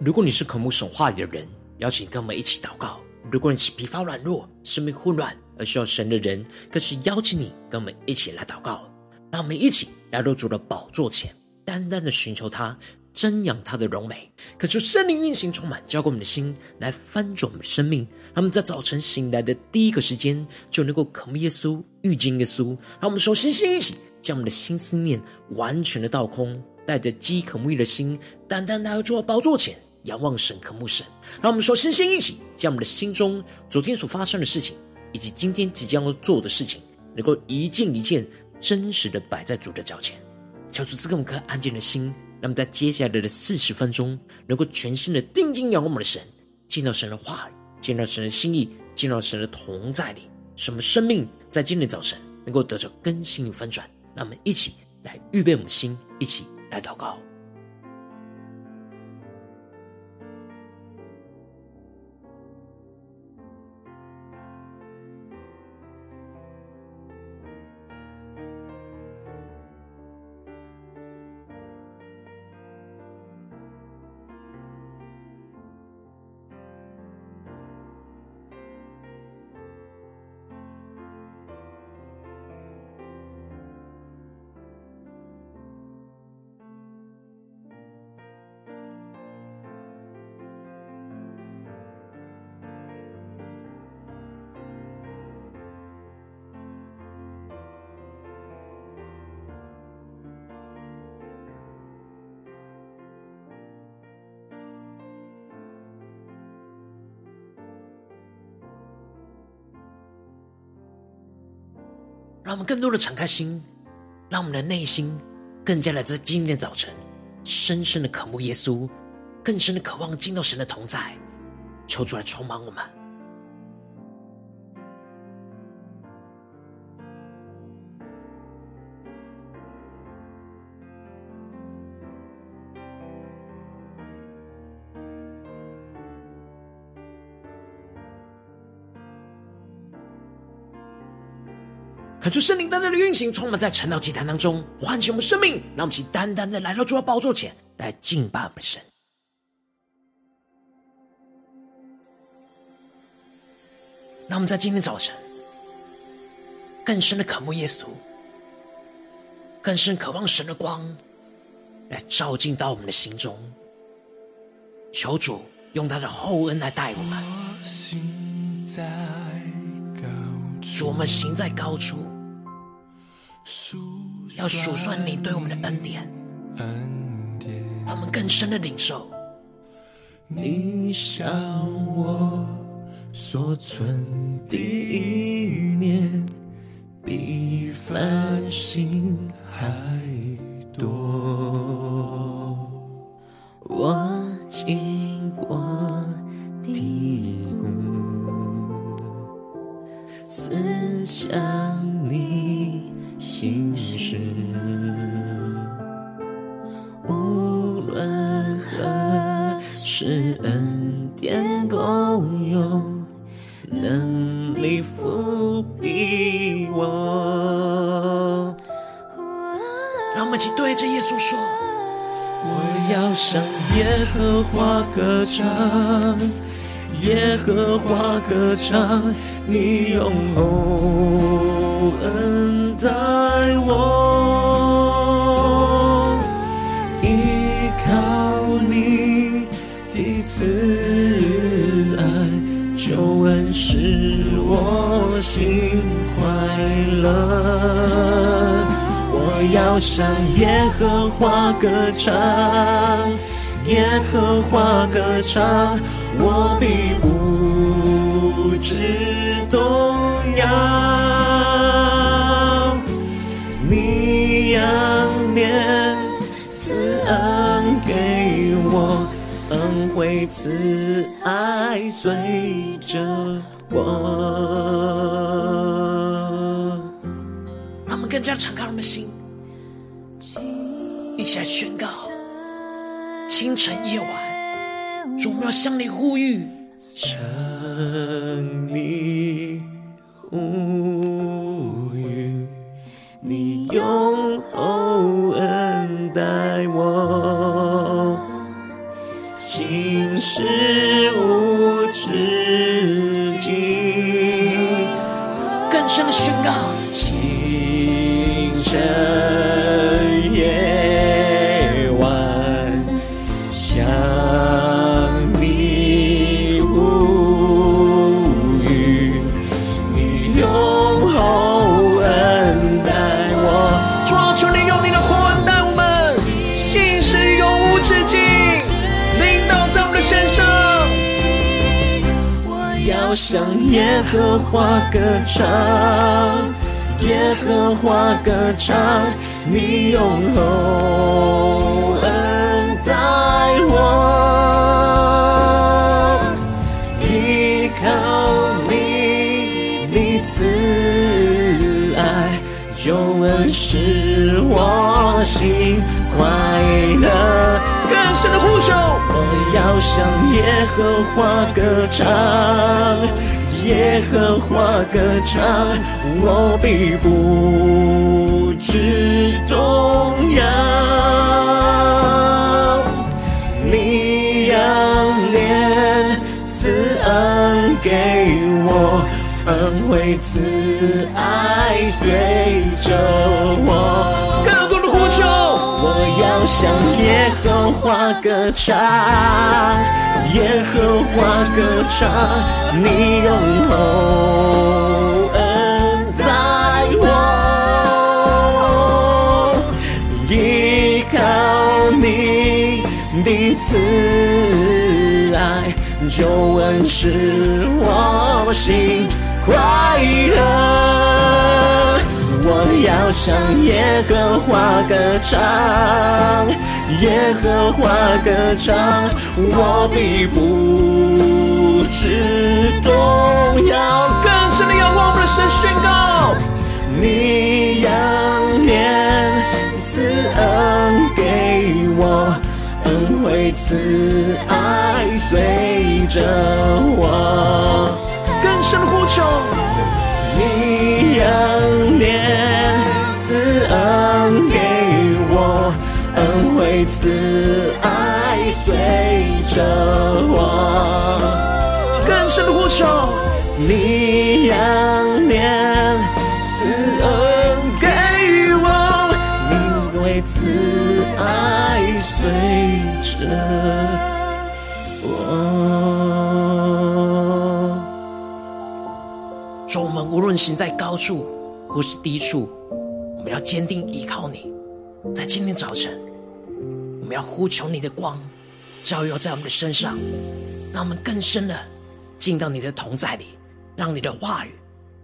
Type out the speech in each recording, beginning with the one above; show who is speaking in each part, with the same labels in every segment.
Speaker 1: 如果你是渴慕神话里的人，邀请跟我们一起祷告；如果你是疲乏软弱、生命混乱而需要神的人，更是邀请你跟我们一起来祷告。让我们一起来到主的宝座前，单单的寻求他，瞻仰他的荣美，恳求圣灵运行充满，浇灌我们的心，来翻转我们的生命。让我们在早晨醒来的第一个时间，就能够渴慕耶稣、遇见耶稣。让我们首先先一起将我们的心思念完全的倒空，带着饥渴慕义的心，单单来到主的宝座前，仰望神、渴慕神。让我们首先先一起将我们的心中昨天所发生的事情，以及今天即将要做的事情，能够一件一件真实的摆在主的脚前，求主赐给我们颗安静的心。那么在接下来的四十分钟，能够全心的定睛仰望我们的神，见到神的话语，见到神的心意，见到神的同在里，什么生命在今天早晨能够得着更新与翻转。让我们一起来预备我们的心，一起来祷告。让我们更多的敞开心，让我们的内心更加的在今天的早晨深深的渴慕耶稣，更深的渴望进到神的同在，求主来充满我们。求圣灵单单的运行，充满在晨祷祭坛当中，唤醒我们生命。让我们一起单单的来到主的宝座前来敬拜我们神。让我们在今天早晨更深的渴慕耶稣，更深渴望神的光来照进到我们的心中。求主用他的厚恩来带我们。主，我们行在高处。要数算你对我们的恩典，让我们更深的领受。
Speaker 2: 你向我所存的意念，比繁星
Speaker 1: 还一起对着耶稣说：
Speaker 2: 我要向耶和华歌唱，耶和华歌唱，你用厚恩待我，依靠你的慈爱，救恩使我心快乐。向耶和华歌唱，耶和华歌唱，我必不致动摇。你仰面赐恩给我，恩惠慈爱随着我。
Speaker 1: 让我们更加敞开我们的心，一起来宣告：清晨夜晚，主，我们要向你呼吁，
Speaker 2: 向你呼吁，你用。厚恩待我，心是无止境。
Speaker 1: 更深的宣告，
Speaker 2: 要向耶和华歌唱，耶和华歌唱，你用厚恩待我，依靠你的慈爱，救恩使我心快乐。
Speaker 1: 更深的呼求，
Speaker 2: 我要向耶和华歌唱，耶和华歌唱，我必不知动摇。你仰脸慈恩给我，恩惠慈爱随着我。向耶和华歌唱，耶和华歌唱，你用厚恩待我，依靠你的慈爱，救恩使我心快乐。要向耶和华歌唱，耶和华歌唱，我必不致动摇。
Speaker 1: 更深的仰望我们的神宣告，
Speaker 2: 你仰脸慈恩给我，恩惠慈爱随着我。
Speaker 1: 更深的呼求。
Speaker 2: 仰脸慈恩给我，恩惠慈爱随着我。
Speaker 1: 更深的呼求，
Speaker 2: 你仰念慈恩给我，恩惠慈爱随着我。
Speaker 1: 我们无论行在高处或是低处，我们要坚定依靠你。在今天早晨，我们要呼求你的光，照耀在我们的身上，让我们更深的进到你的同在里，让你的话语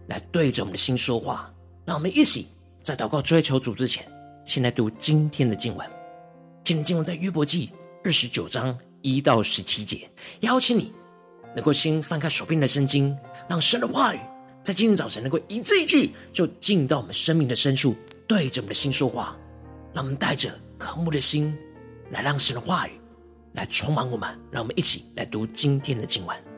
Speaker 1: 来对着我们的心说话。让我们一起在祷告追求主之前，先来读今天的经文。今天经文在约伯记二十九章一到十七节。邀请你能够先翻开手边的圣经，让神的话语。在今天早晨，能够一字一句就进到我们生命的深处，对着我们的心说话，让我们带着渴慕的心，来让神的话语来充满我们。让我们一起来读今天的经文。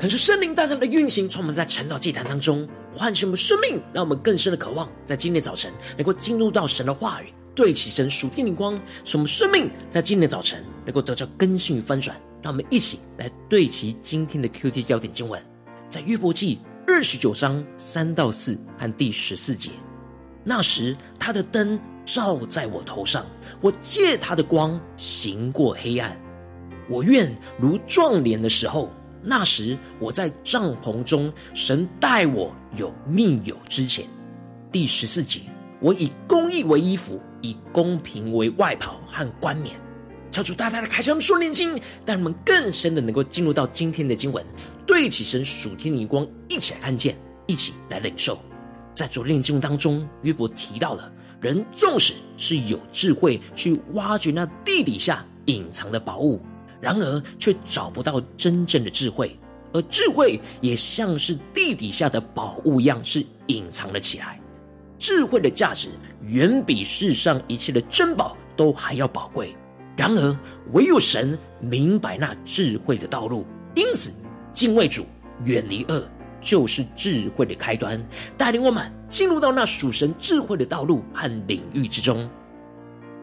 Speaker 1: 恳求圣灵大大的运行，充满在晨祷祭坛当中，唤醒我们生命，让我们更深的渴望，在今天早晨能够进入到神的话语，对齐神属天灵光，使我们生命在今天早晨能够得到更新与翻转。让我们一起来对齐今天的 QT 焦点经文，在约伯记二十九章三到四和第十四节。那时，他的灯照在我头上，我借他的光行过黑暗。我愿如壮年的时候。那时我在帐篷中，神待我有密友之前。第十四节，我以公义为衣服，以公平为外袍和冠冕。求主大大的开启我们属灵经，让我们更深的能够进入到今天的经文，对起神属天的光，一起来看见，一起来领受。在昨天的经文当中，约伯提到了人纵使是有智慧去挖掘那地底下隐藏的宝物。然而，却找不到真正的智慧，而智慧也像是地底下的宝物一样，是隐藏了起来。智慧的价值远比世上一切的珍宝都还要宝贵。然而，唯有神明白那智慧的道路，因此敬畏主、远离恶，就是智慧的开端，带领我们进入到那属神智慧的道路和领域之中。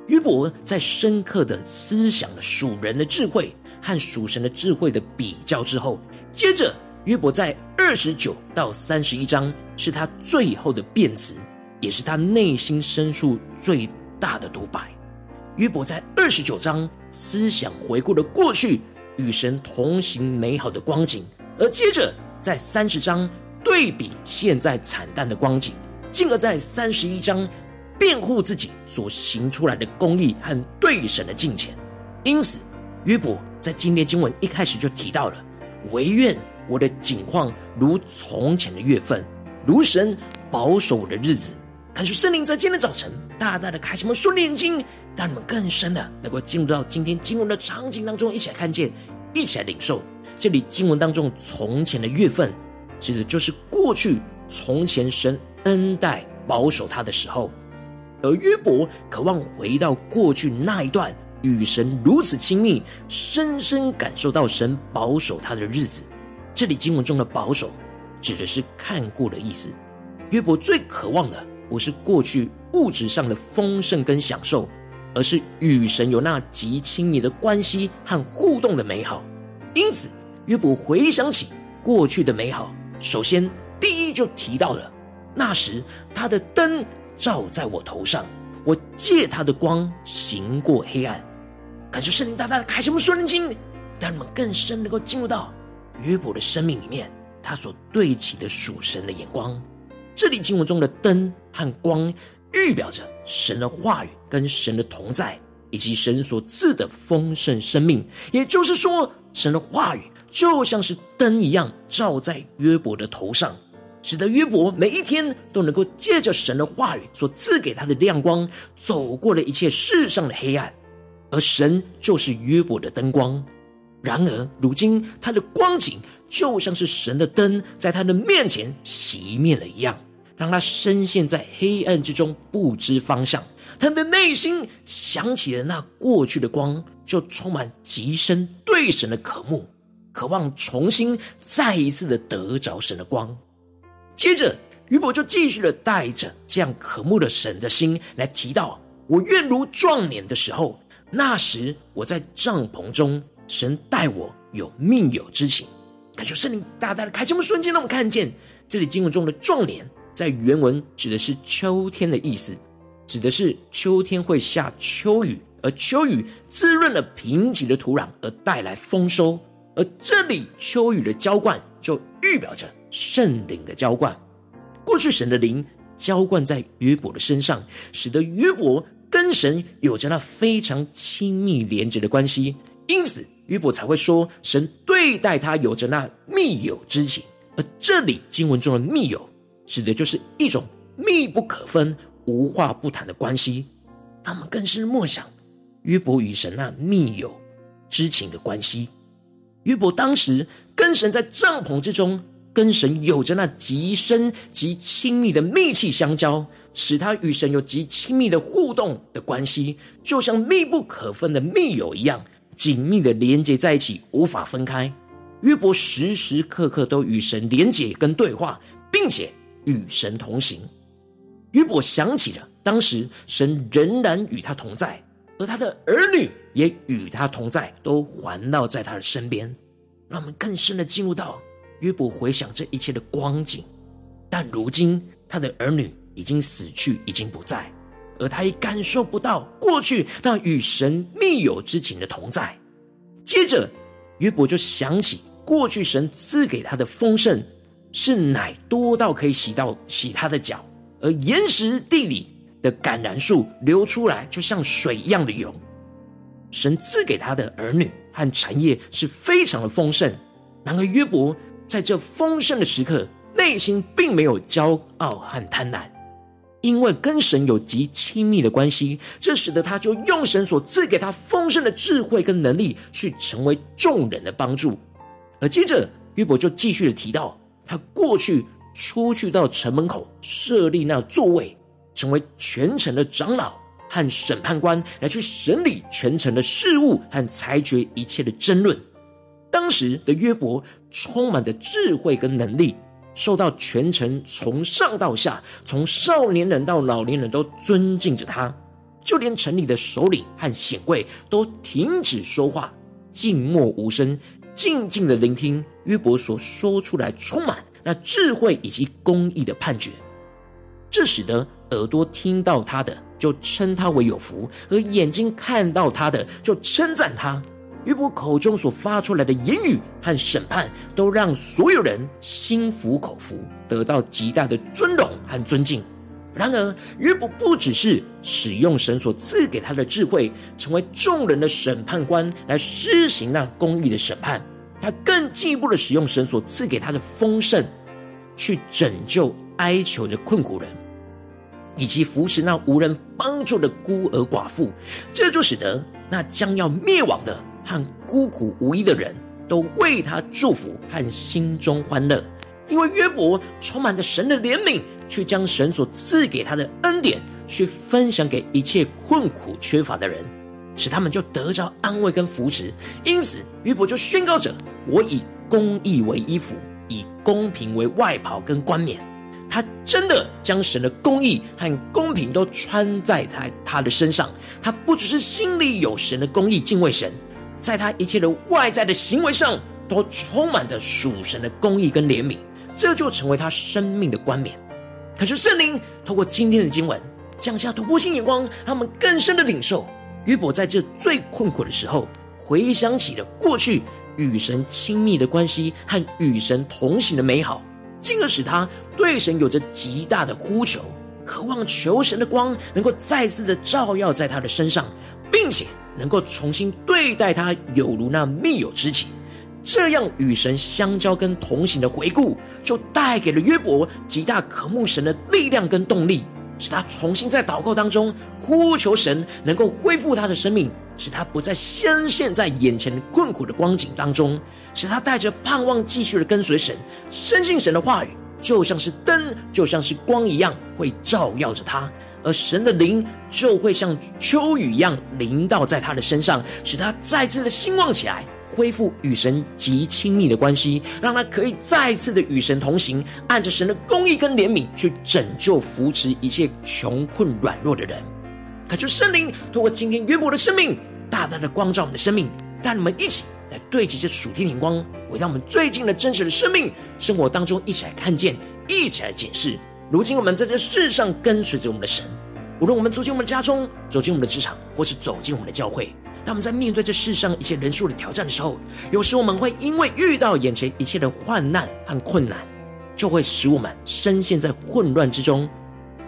Speaker 1: 约伯在深刻的思想了属人的智慧和属神的智慧的比较之后，接着约伯在二十九到三十一章是他最后的辩词，也是他内心深处最大的独白。约伯在二十九章思想回顾了过去与神同行美好的光景，而接着在三十章对比现在惨淡的光景，进而在三十一章。辩护自己所行出来的公义和对神的敬虔，因此约伯在今天经文一开始就提到了：惟愿我的景况如从前的月份，如神保守我的日子。恳求圣灵在今天早晨大大的开启我们属灵眼睛，让你们更深的能够进入到今天经文的场景当中，一起来看见，一起来领受。这里经文当中从前的月份，指的就是过去从前神恩待保守他的时候。而约伯渴望回到过去那一段与神如此亲密、深深感受到神保守他的日子。这里经文中的保守，指的是看顾的意思。约伯最渴望的不是过去物质上的丰盛跟享受，而是与神有那极亲密的关系和互动的美好。因此，约伯回想起过去的美好，首先第一就提到了那时他的灯。照在我头上，我借他的光行过黑暗。感谢圣灵大大的开启我们属灵经，让你们更深能够进入到约伯的生命里面，他所对齐的属神的眼光。这里经文中的灯和光，预表着神的话语跟神的同在，以及神所赐的丰盛生命。也就是说，神的话语就像是灯一样，照在约伯的头上。使得约伯每一天都能够借着神的话语所赐给他的亮光，走过了一切世上的黑暗，而神就是约伯的灯光。然而，如今他的光景就像是神的灯在他的面前熄灭了一样，让他深陷在黑暗之中，不知方向。他的内心想起了那过去的光，就充满极深对神的渴慕，渴望重新再一次的得着神的光。接着，约伯就继续的带着这样渴慕的神的心来提到：我愿如壮年的时候，那时我在帐篷中，神待我有密友之情。感谢圣灵大大的开启我们瞬间，让我们看见这里经文中的壮年，在原文指的是秋天的意思，指的是秋天会下秋雨，而秋雨滋润了贫瘠的土壤，而带来丰收。而这里秋雨的浇灌，就预表着。圣灵的浇灌，过去神的灵浇灌在约伯的身上，使得约伯跟神有着那非常亲密连接的关系，因此约伯才会说神对待他有着那密友之情。而这里经文中的密友，指的就是一种密不可分、无话不谈的关系。他们更是默想约伯与神那密友之情的关系。约伯当时跟神在帐篷之中。跟神有着那极深极亲密的密切相交，使他与神有极亲密的互动的关系，就像密不可分的密友一样，紧密的连接在一起，无法分开。约伯时时刻刻都与神连结跟对话，并且与神同行。约伯想起了当时神仍然与他同在，而他的儿女也与他同在，都环绕在他的身边。让我们更深的进入到约伯回想这一切的光景。但如今他的儿女已经死去，已经不在，而他也感受不到过去那与神密友之情的同在。接着，约伯就想起过去神赐给他的丰盛，是奶多到可以洗到洗他的脚。而岩石地里的橄榄树流出来，就像水一样的油。神赐给他的儿女和产业是非常的丰盛。然而约伯在这丰盛的时刻，内心并没有骄傲和贪婪，因为跟神有极亲密的关系，这使得他就用神所赐给他丰盛的智慧跟能力，去成为众人的帮助。而接着约伯就继续的提到，他过去。出去到城门口设立那座位，成为全城的长老和审判官，来去审理全城的事务和裁决一切的争论。当时的约伯充满着智慧跟能力，受到全城从上到下，从少年人到老年人都尊敬着他，就连城里的首领和显贵都停止说话，静默无声，静静的聆听约伯所说出来，充满。那智慧以及公义的判决，这使得耳朵听到他的就称他为有福，而眼睛看到他的就称赞他。约伯口中所发出来的言语和审判，都让所有人心服口服，得到极大的尊荣和尊敬。然而，约伯不只是使用神所赐给他的智慧，成为众人的审判官，来施行那公义的审判。他更进一步的使用神所赐给他的丰盛，去拯救哀求的困苦人，以及扶持那无人帮助的孤儿寡妇。这就使得那将要灭亡的和孤苦无依的人都为他祝福和心中欢乐，因为约伯充满着神的怜悯，去将神所赐给他的恩典去分享给一切困苦缺乏的人。使他们就得着安慰跟扶持，因此约伯就宣告着：“我以公义为衣服，以公平为外袍跟冠冕。”他真的将神的公义和公平都穿在他他的身上。他不只是心里有神的公义，敬畏神，在他一切的外在的行为上都充满着属神的公义跟怜悯，这就成为他生命的冠冕。可是圣灵透过今天的经文降下突破性眼光，让他们更深的领受。约伯在这最困苦的时候，回想起了过去与神亲密的关系和与神同行的美好，进而使他对神有着极大的呼求，渴望求神的光能够再次的照耀在他的身上，并且能够重新对待他，有如那密友之情。这样与神相交跟同行的回顾，就带给了约伯极大渴慕神的力量跟动力。使他重新在祷告当中呼求神，能够恢复他的生命，使他不再深陷在眼前困苦的光景当中，使他带着盼望继续的跟随神，深信神的话语就像是灯，就像是光一样，会照耀着他，而神的灵就会像秋雨一样临到在他的身上，使他再次的兴旺起来。恢复与神极亲密的关系，让他可以再次的与神同行，按着神的公义跟怜悯去拯救扶持一切穷困软弱的人。恳求圣灵透过今天约伯的生命，大大的光照我们的生命，带你们一起来对齐这属天灵光，回到我们最近的真实的生命生活当中，一起来看见，一起来解释。如今我们在这世上跟随着我们的神，无论我们走进我们的家中，走进我们的职场，或是走进我们的教会。当我们在面对这世上一切人数的挑战的时候，有时我们会因为遇到眼前一切的患难和困难，就会使我们深陷在混乱之中。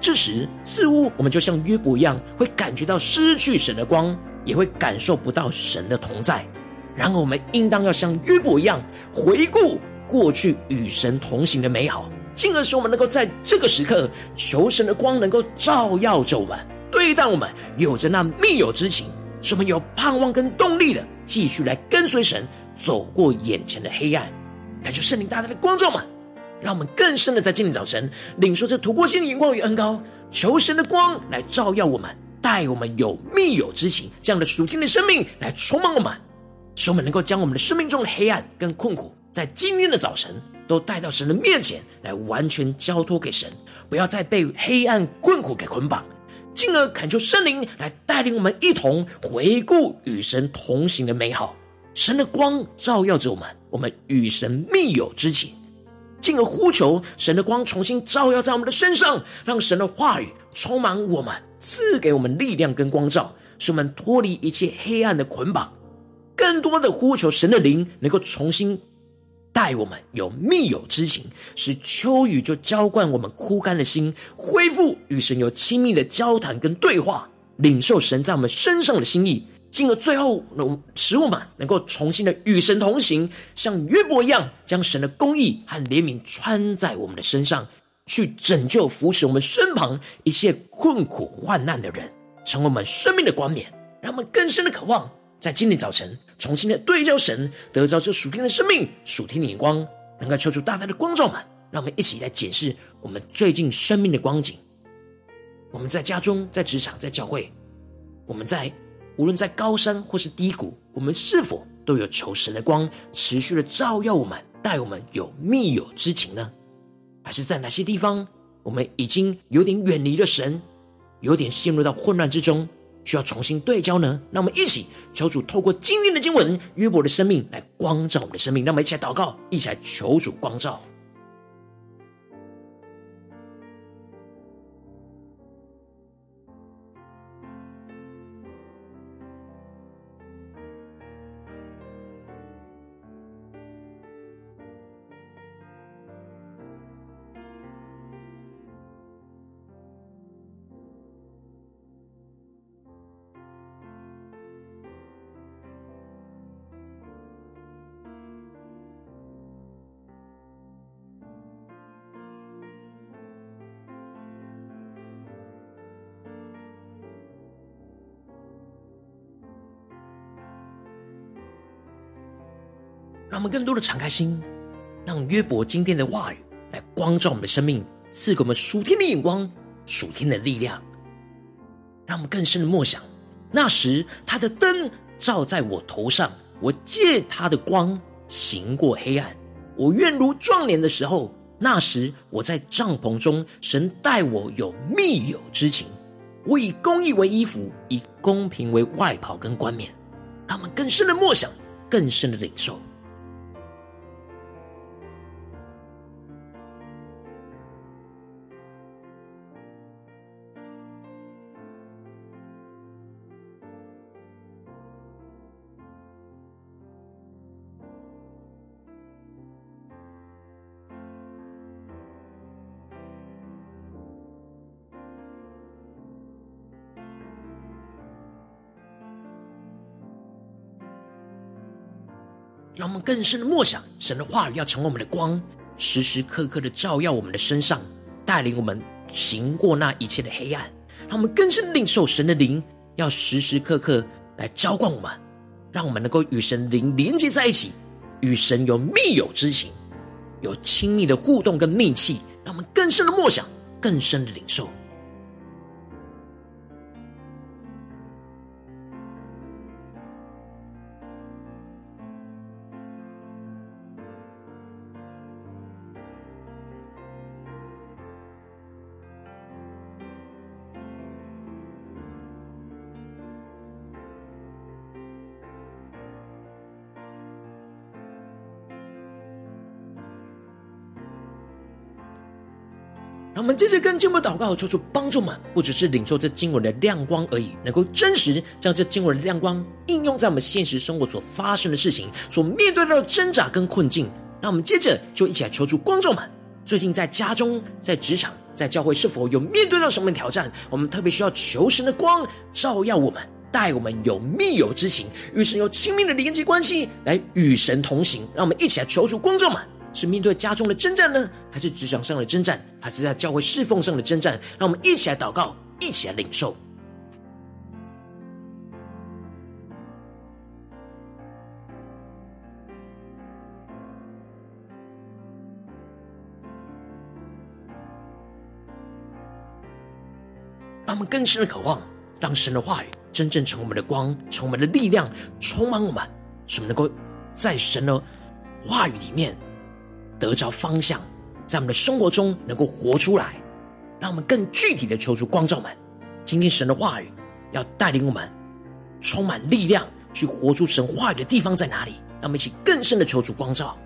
Speaker 1: 这时，似乎我们就像约伯一样，会感觉到失去神的光，也会感受不到神的同在。然而，我们应当要像约伯一样，回顾过去与神同行的美好，进而使我们能够在这个时刻求神的光能够照耀着我们，对待我们，有着那密友之情。使我们有盼望跟动力的，继续来跟随神，走过眼前的黑暗。感谢圣灵大大的光照们，让我们更深的在今天早晨领受这突破性的眼光与恩膏，求神的光来照耀我们，带我们有密友之情这样的属天的生命来充满我们，使我们能够将我们的生命中的黑暗跟困苦在今天的早晨都带到神的面前来，完全交托给神，不要再被黑暗困苦给捆绑，进而恳求圣灵来带领我们一同回顾与神同行的美好。神的光照耀着我们，我们与神密友之情，进而呼求神的光重新照耀在我们的身上，让神的话语充满我们，赐给我们力量跟光照，使我们脱离一切黑暗的捆绑。更多的呼求神的灵能够重新带我们有密友之情，使秋雨就浇灌我们枯干的心，恢复与神有亲密的交谈跟对话，领受神在我们身上的心意。进而最后，使我们能够重新的与神同行，像约伯一样，将神的公义和怜悯穿在我们的身上，去拯救、扶持我们身旁一切困苦患难的人，成为我们生命的冠冕，让我们更深的渴望，在今天早晨重新的对焦神，得着这属天的生命、属天的眼光，能够抽出大大的光照们，让我们一起来检视我们最近生命的光景。我们在家中、在职场、在教会，我们在。无论在高山或是低谷，我们是否都有求神的光持续的照耀我们，带我们有密友之情呢？还是在哪些地方，我们已经有点远离了神，有点陷入到混乱之中，需要重新对焦呢？那我们一起求主透过今天的经文，约伯的生命来光照我们的生命。那我们一起来祷告，一起来求主光照。我们更多的敞开心，让约伯今天的话语来光照我们的生命，赐给我们属天的眼光、属天的力量。让我们更深的默想，那时他的灯照在我头上，我借他的光行过黑暗。我愿如壮年的时候，那时我在帐篷中，神待我有密友之情。我以公义为衣服，以公平为外袍跟冠冕。让我们更深的默想，更深的领受。让我们更深的默想，神的话语要成为我们的光，时时刻刻的照耀我们的身上，带领我们行过那一切的黑暗。让我们更深领受神的灵，要时时刻刻来浇灌我们，让我们能够与神灵连接在一起，与神有密友之情，有亲密的互动跟密契。让我们更深的默想，更深的领受。接着跟经文祷告，求主帮助我们，不只是领受这经文的亮光而已，能够真实将这经文的亮光应用在我们现实生活所发生的事情，所面对到的挣扎跟困境。那我们接着就一起来求主光众们，最近在家中、在职场、在教会，是否有面对到什么挑战？我们特别需要求神的光照耀我们，带我们有密友之情，与神有亲密的连接关系，来与神同行。让我们一起来求主光众们。是面对家中的征战呢，还是职场上的征战，还是在教会侍奉上的征战？让我们一起来祷告，一起来领受。让我们更深的渴望，让神的话语真正成为我们的光，成为我们的力量，充满我们，使我们能够在神的话语里面得着方向，在我们的生活中能够活出来，让我们更具体的求助光照们。今天神的话语要带领我们充满力量，去活出神话语的地方在哪里？让我们一起更深的求助光照。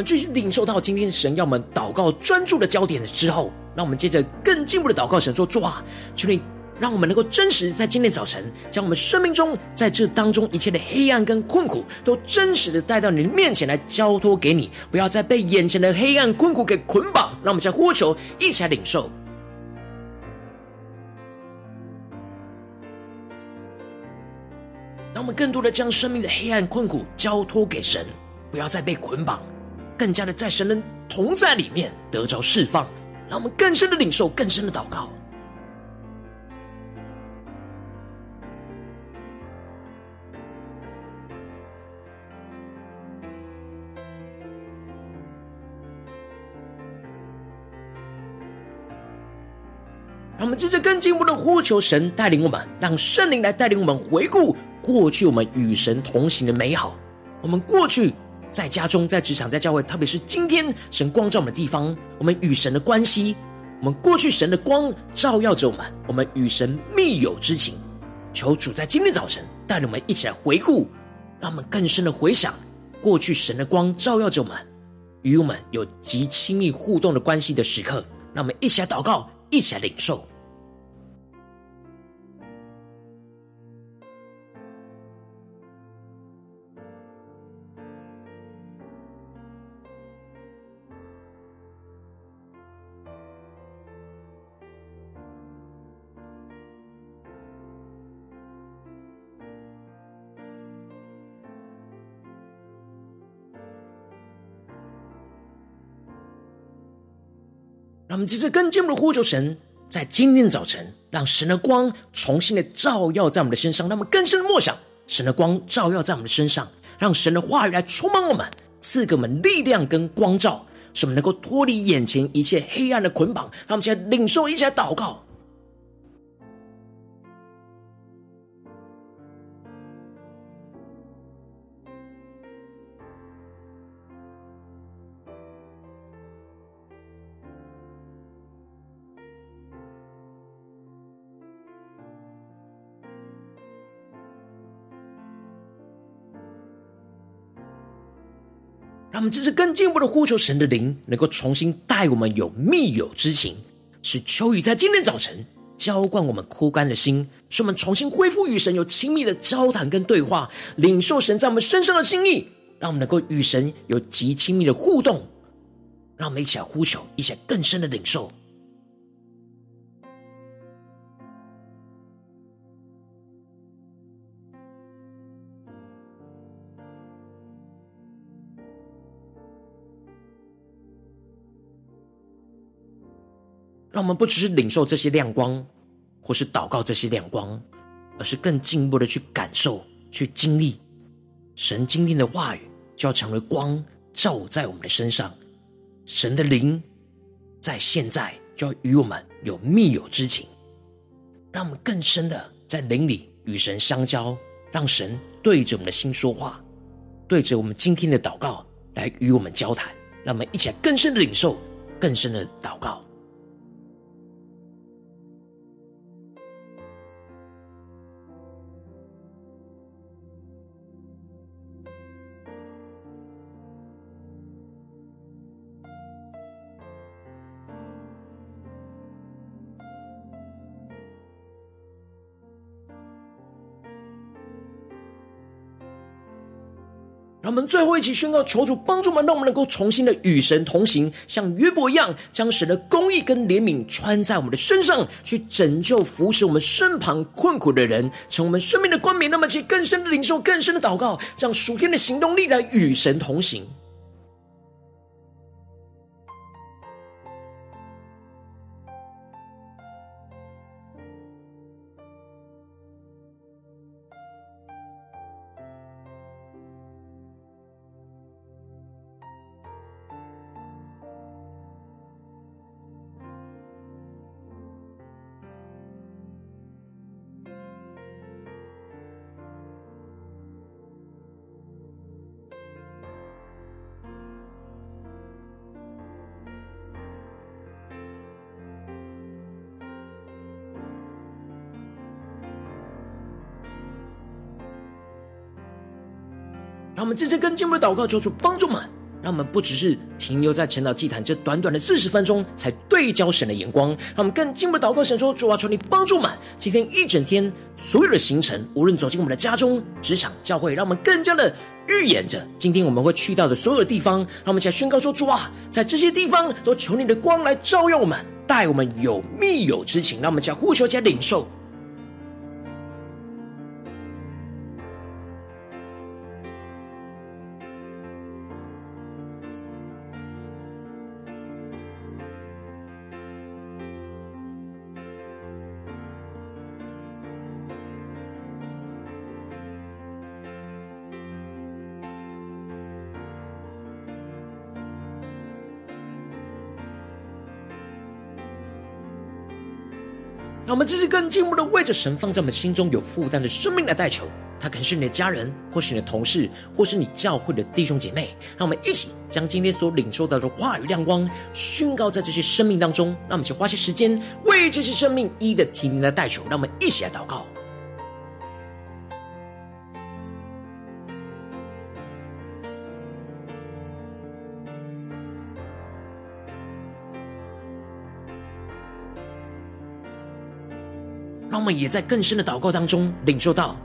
Speaker 1: 们继续领受到今天神要我们祷告专注的焦点之后，让我们接着更进一步的祷告神说：主啊，求你让我们能够真实在今天早晨，将我们生命中在这当中一切的黑暗跟困苦，都真实的带到你的面前来交托给你，不要再被眼前的黑暗困苦给捆绑。让我们再呼求，一起来领受。让我们更多的将生命的黑暗困苦交托给神，不要再被捆绑。更加的在神的同在里面得着释放，让我们更深的领受，更深的祷告。让我们接着更进一步的呼求神带领我们，让圣灵来带领我们回顾过去我们与神同行的美好，我们过去。在家中，在职场，在教会，特别是今天神光照我们的地方，我们与神的关系，我们过去神的光照耀着我们，我们与神密友之情。求主在今天早晨带领我们一起来回顾，让我们更深的回想过去神的光照耀着我们，与我们有极亲密互动的关系的时刻。让我们一起来祷告，一起来领受。让我们接着更进一步的呼求神，在今天的早晨，让神的光重新的照耀在我们的身上，让我们更深的默想神的光照耀在我们的身上，让神的话语来充满我们，赐给我们力量跟光照，使我们能够脱离眼前一切黑暗的捆绑。让我们现在领受，一起来祷告。我们这次更进一步的呼求神的灵，能够重新带我们有密友之情，使秋雨在今天早晨浇灌我们枯干的心，使我们重新恢复与神有亲密的交谈跟对话，领受神在我们身上的心意，让我们能够与神有极亲密的互动。让我们一起来呼求，一些更深的领受。让我们不只是领受这些亮光，或是祷告这些亮光，而是更进一步的去感受、去经历神今天的话语，就要成为光照在我们的身上。神的灵在现在就要与我们有密友之情，让我们更深的在灵里与神相交，让神对着我们的心说话，对着我们今天的祷告来与我们交谈。让我们一起来更深的领受，更深的祷告。我们最后一起宣告，求主帮助我们，让我们能够重新的与神同行，像约伯一样，将神的公义跟怜悯穿在我们的身上，去拯救、扶持我们身旁困苦的人，成我们生命的光明。那么，其更深的领受、更深的祷告，让属天的行动力来与神同行。让我们真正更进步的祷告，求主帮助们。让我们不只是停留在晨祷祭坛这短短的四十分钟，才对焦神的眼光。让我们更进一步祷告神说：主啊，求你帮助们，今天一整天所有的行程，无论走进我们的家中、职场、教会，让我们更加的预演着今天我们会去到的所有的地方。让我们一起来宣告说：主啊，在这些地方都求你的光来照耀我们，带我们有密友之情。让我们一起来呼求，一起来领受。让我们继续更进一步的为着神放在我们心中有负担的生命来代求，他可能是你的家人，或是你的同事，或是你教会的弟兄姐妹。让我们一起将今天所领受到的话语亮光宣告在这些生命当中。让我们去花些时间为这些生命一一的提名来代求。让我们一起来祷告。我们也在更深的祷告当中领受到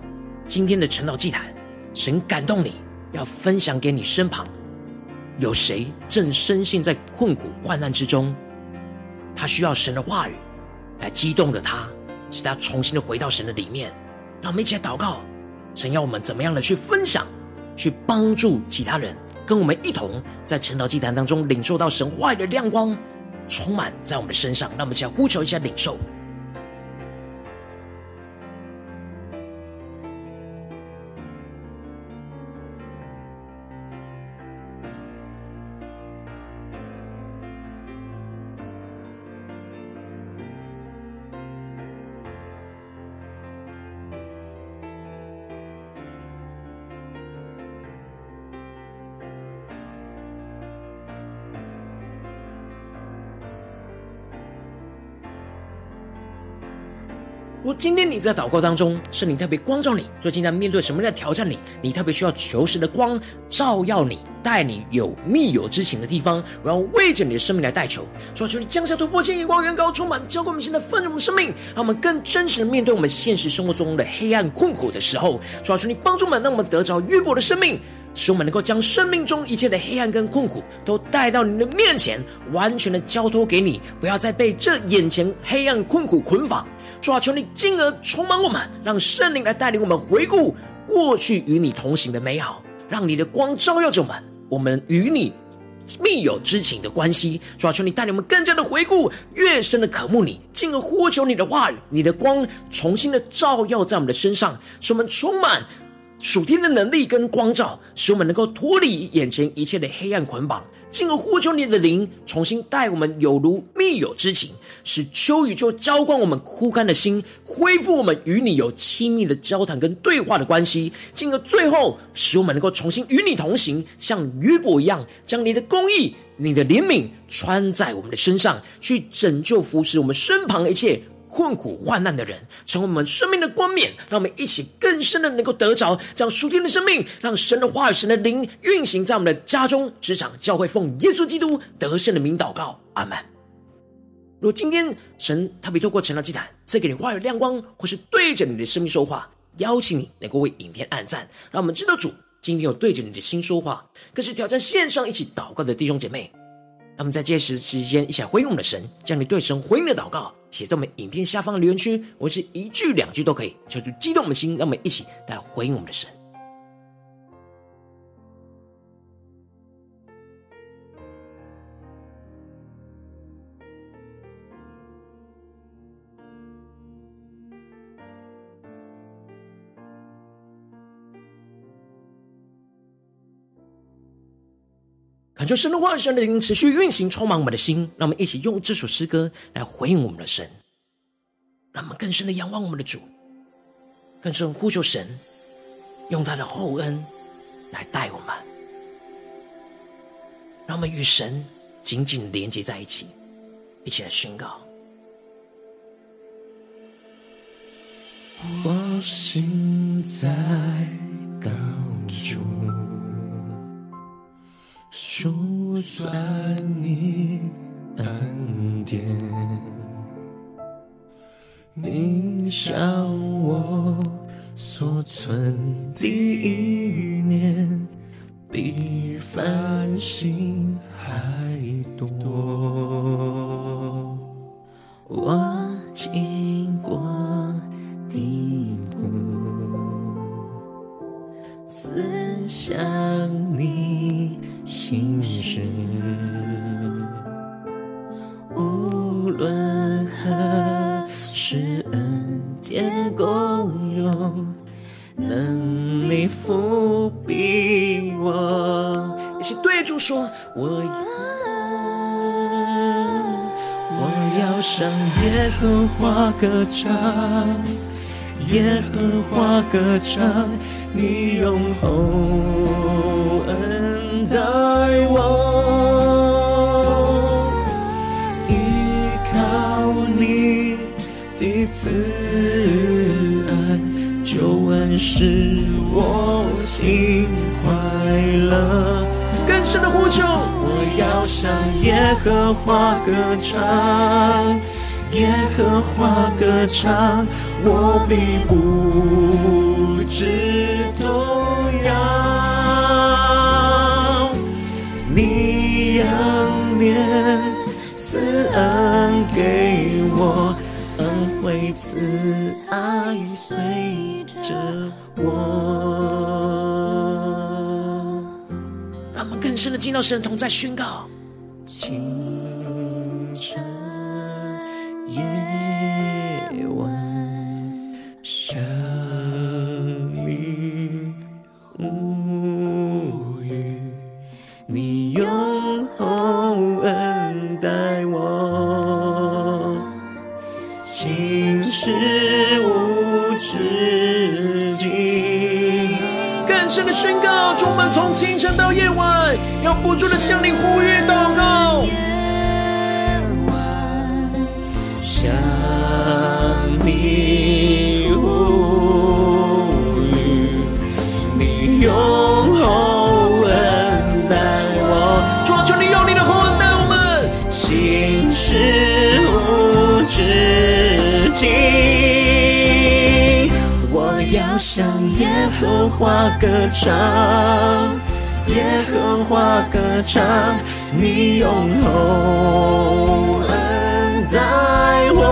Speaker 1: 今天的晨祷祭坛，神感动你要分享给你身旁有谁正深陷在困苦患难之中，他需要神的话语来激动着他，使他重新的回到神的里面。让我们一起来祷告，神要我们怎么样的去分享，去帮助其他人，跟我们一同在晨祷祭坛当中领受到神话语的亮光，充满在我们的身上。让我们一起来呼求一下领受。如今天你在祷告当中，圣灵特别光照你，最近在面对什么样的挑战里，你特别需要求神的光照耀你，带你有密友之情的地方，我要为着你的生命来代求，主啊，求你降下突破性眼光，远高充满，浇灌我们现在丰盛的生命，让我们更真实的面对我们现实生活中的黑暗困苦的时候，主啊，求你帮助我们，让我们得着约伯的生命，使我们能够将生命中一切的黑暗跟困苦都带到你的面前，完全的交托给你，不要再被这眼前黑暗困苦捆绑。主啊，求你进而充满我们，让圣灵来带领我们回顾过去与你同行的美好，让你的光照耀着我们，我们与你密友之情的关系。主啊，求你带领我们更加的回顾，越深的渴慕你，进而呼求你的话语，你的光重新的照耀在我们的身上，使我们充满属天的能力跟光照，使我们能够脱离眼前一切的黑暗捆绑。进而呼求你的灵，重新带我们有如密友之情，使秋雨就浇灌我们枯干的心，恢复我们与你有亲密的交谈跟对话的关系。进而最后，使我们能够重新与你同行，像雨果一样，将你的公义、你的怜悯穿在我们的身上，去拯救扶持我们身旁一切。困苦患难的人，成为我们生命的冠冕，让我们一起更深的能够得着这样属天的生命，让神的话语、神的灵运行在我们的家中、职场、教会，奉耶稣基督得胜的名祷告，阿门。如果今天神特别透过成了祭坛赐给你话语亮光，或是对着你的生命说话，邀请你能够为影片按赞，让我们知道主今天有对着你的心说话，更是挑战线上一起祷告的弟兄姐妹。那么在届时时间，一起回应我们的神，将你对神回应的祷告写在我们影片下方的留言区，我是一句两句都可以，求主激动我们的心，让我们一起来回应我们的神。求神的话语、神的灵持续运行，充满我们的心。让我们一起用这首诗歌来回应我们的神，让我们更深的仰望我们的主，更深呼求神，用他的厚恩来带我们。让我们与神紧紧连接在一起，一起来宣告：
Speaker 2: 我心在等数算你恩典，你向我所存的意念，比繁星还多。我歌唱，耶和华歌唱，你用厚恩待我，依靠你的慈爱，救恩使我心快乐。
Speaker 1: 更深的呼求，
Speaker 2: 我要向耶和华歌唱，耶和华歌唱，我必不知动摇。你仰面赐恩给我，恩惠慈爱随着我。
Speaker 1: 让我们更深的进到神同在宣告，请深的宣告，主，我们从清晨到夜晚。要不住的向你呼吁祷告，夜晚
Speaker 2: 向你呼吁，你用厚恩待我，
Speaker 1: 主啊，求你用你的厚恩待我们，
Speaker 2: 心事无止境。我要向耶和华歌唱。耶和华歌唱，你用厚恩待我，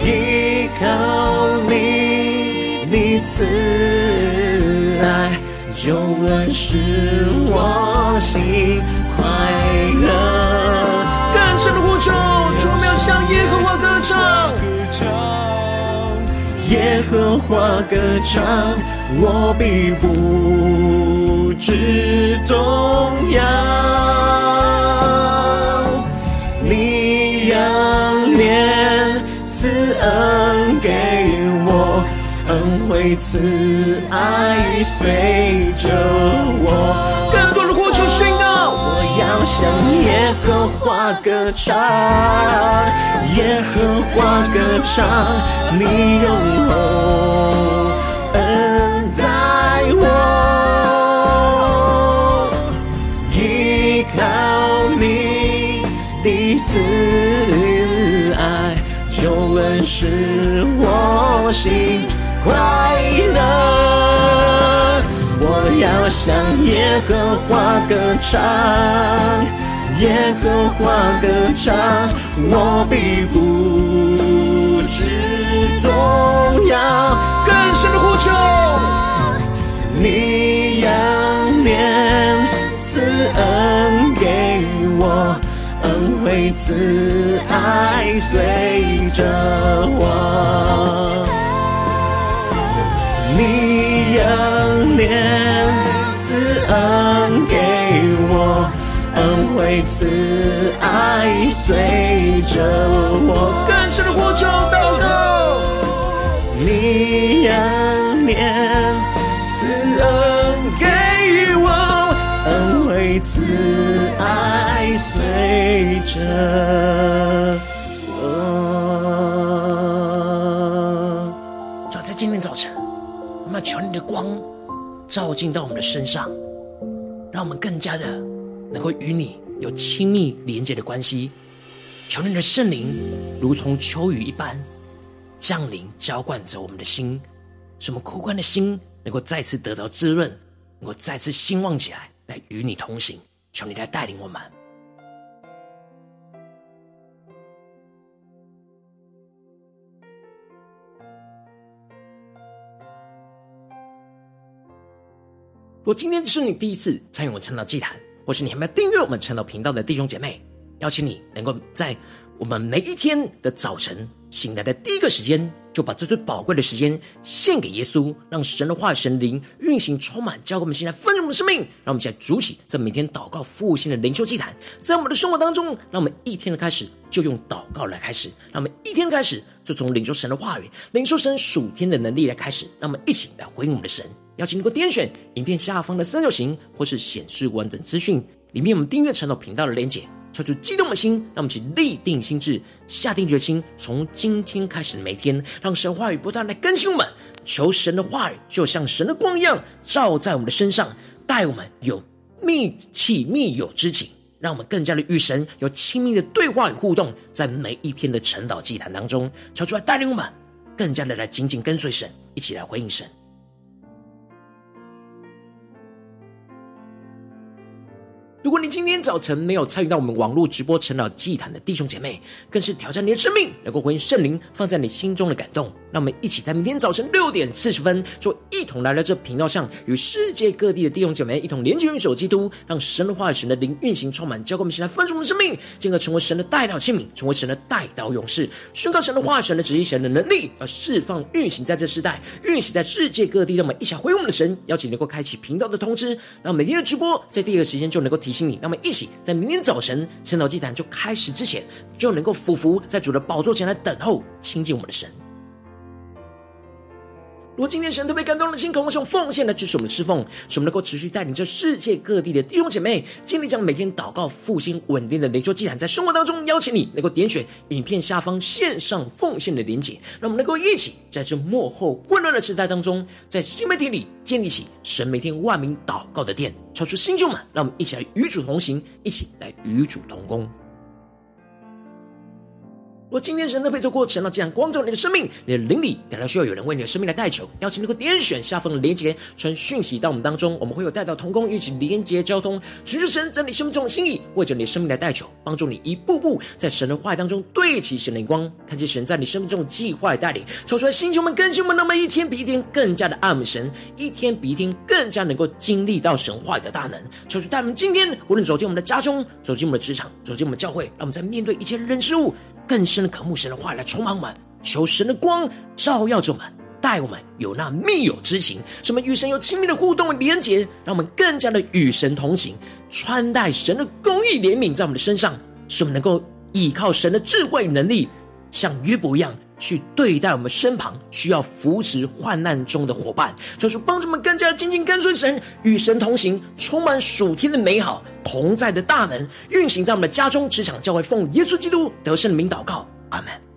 Speaker 2: 依靠你，你慈爱，永恩使我心
Speaker 1: 和华歌唱，
Speaker 2: 我必不知动摇。你仰面赐恩给我，恩惠慈爱随着我。向耶和华歌唱，耶和华歌唱，你用厚恩待我，依靠你的慈爱，救恩使我心快乐。向耶和华歌唱，耶和华歌唱，我必不致动摇。
Speaker 1: 更深的呼求，
Speaker 2: 你仰面赐恩给我，恩惠慈爱随着我。你仰面赐恩给我，恩惠慈爱随着我。
Speaker 1: 更深的呼求祷告，
Speaker 2: 你仰面赐恩给我，恩惠慈爱随着我。
Speaker 1: 主要在今天早晨。求你的光照进到我们的身上，让我们更加的能够与你有亲密连接的关系。求你的圣灵如同秋雨一般降临，浇灌着我们的心，什么枯干的心能够再次得到滋润，能够再次兴旺起来，来与你同行。求你来带领我们。我今天是你第一次参与我们晨祷祭坛，或是你还没有订阅我们成祷频道的弟兄姐妹，邀请你能够在我们每一天的早晨醒来的第一个时间，就把这最宝贵的时间献给耶稣，让神的话语、神灵运行充满，教给我们现在丰盛的生命。让我们现在筑起这每天祷告复兴的灵修祭坛，在我们的生活当中，让我们一天的开始就用祷告来开始，让我们一天开始就从领受神的话语、领受神属天的能力来开始，让我们一起来回应我们的神。邀请你能够点选影片下方的三角形，或是显示完整资讯里面，我们订阅晨祷频道的连结，敲出激动的心，让我们一起立定心智，下定决心，从今天开始的每天，让神话语不断来更新我们。求神的话语就像神的光一样，照在我们的身上，带我们有密契密友之情，让我们更加的与神有亲密的对话与互动，在每一天的晨祷祭坛当中，求主来带领我们，更加的来紧紧跟随神，一起来回应神。如果你今天早晨没有参与到我们网络直播陈老祭坛的弟兄姐妹，更是挑战你的生命，能够回应圣灵放在你心中的感动。让我们一起在明天早晨六点四十分，就一同来到这频道上，与世界各地的弟兄姐妹一同连接、运手基督，让神的话语、神的灵运行充满，教给我们现在丰盛的生命，进而成为神的代祷器皿，成为神的代祷勇士，宣告神的话语、神的旨意、神的能力，而释放运行在这世代，运行在世界各地。让我们一起回应我们的神，邀请能够开启频道的通知，让每天的直播在第一个时间就能够提醒你，那么一起在明天早晨晨祷祭坛就开始之前，就能够俯伏在主的宝座前来等候亲近我们的神。如果今天神特别感动的心，渴望用奉献来支持我们的侍奉，使我们能够持续带领着世界各地的弟兄姐妹，经历这样每天祷告复兴稳定的灵修祭坛，在生活当中邀请你能够点选影片下方线上奉献的连结，让我们能够一起在这幕后混乱的时代当中，在新媒体里建立起神每天万名祷告的殿，超出新旧们，让我们一起来与主同行，一起来与主同工。若今天神特别透过晨祷这样光照你的生命，你的灵里感到需要有人为你的生命来代求，邀请能够点选下方的连结，传讯息到我们当中，我们会有带到同工，一起连结交通，寻求神在你生命中的心意，为着你的生命来代求，帮助你一步步在神的话语当中对齐神的光，看见神在你生命中的计划带领，抽出来星球们、更新们，那么一天比一天更加的爱慕神，一天比一天更加能够经历到神话语的大能。求主带我们今天无论走进我们的家中，走进我们的职场，走进我们的教会，让我们在面对一切人事物。更深的渴慕神的话来充满我们，求神的光照耀着我们，带我们有那密友之情，什么与神有亲密的互动连接，让我们更加的与神同行，穿戴神的公义怜悯在我们的身上，使我们能够依靠神的智慧与能力，像约伯一样。去对待我们身旁需要扶持患难中的伙伴，就是帮助我们更加紧紧跟随神，与神同行，充满属天的美好同在的大能，运行在我们的家中、职场、教会，奉耶稣基督得胜的名祷告，阿门。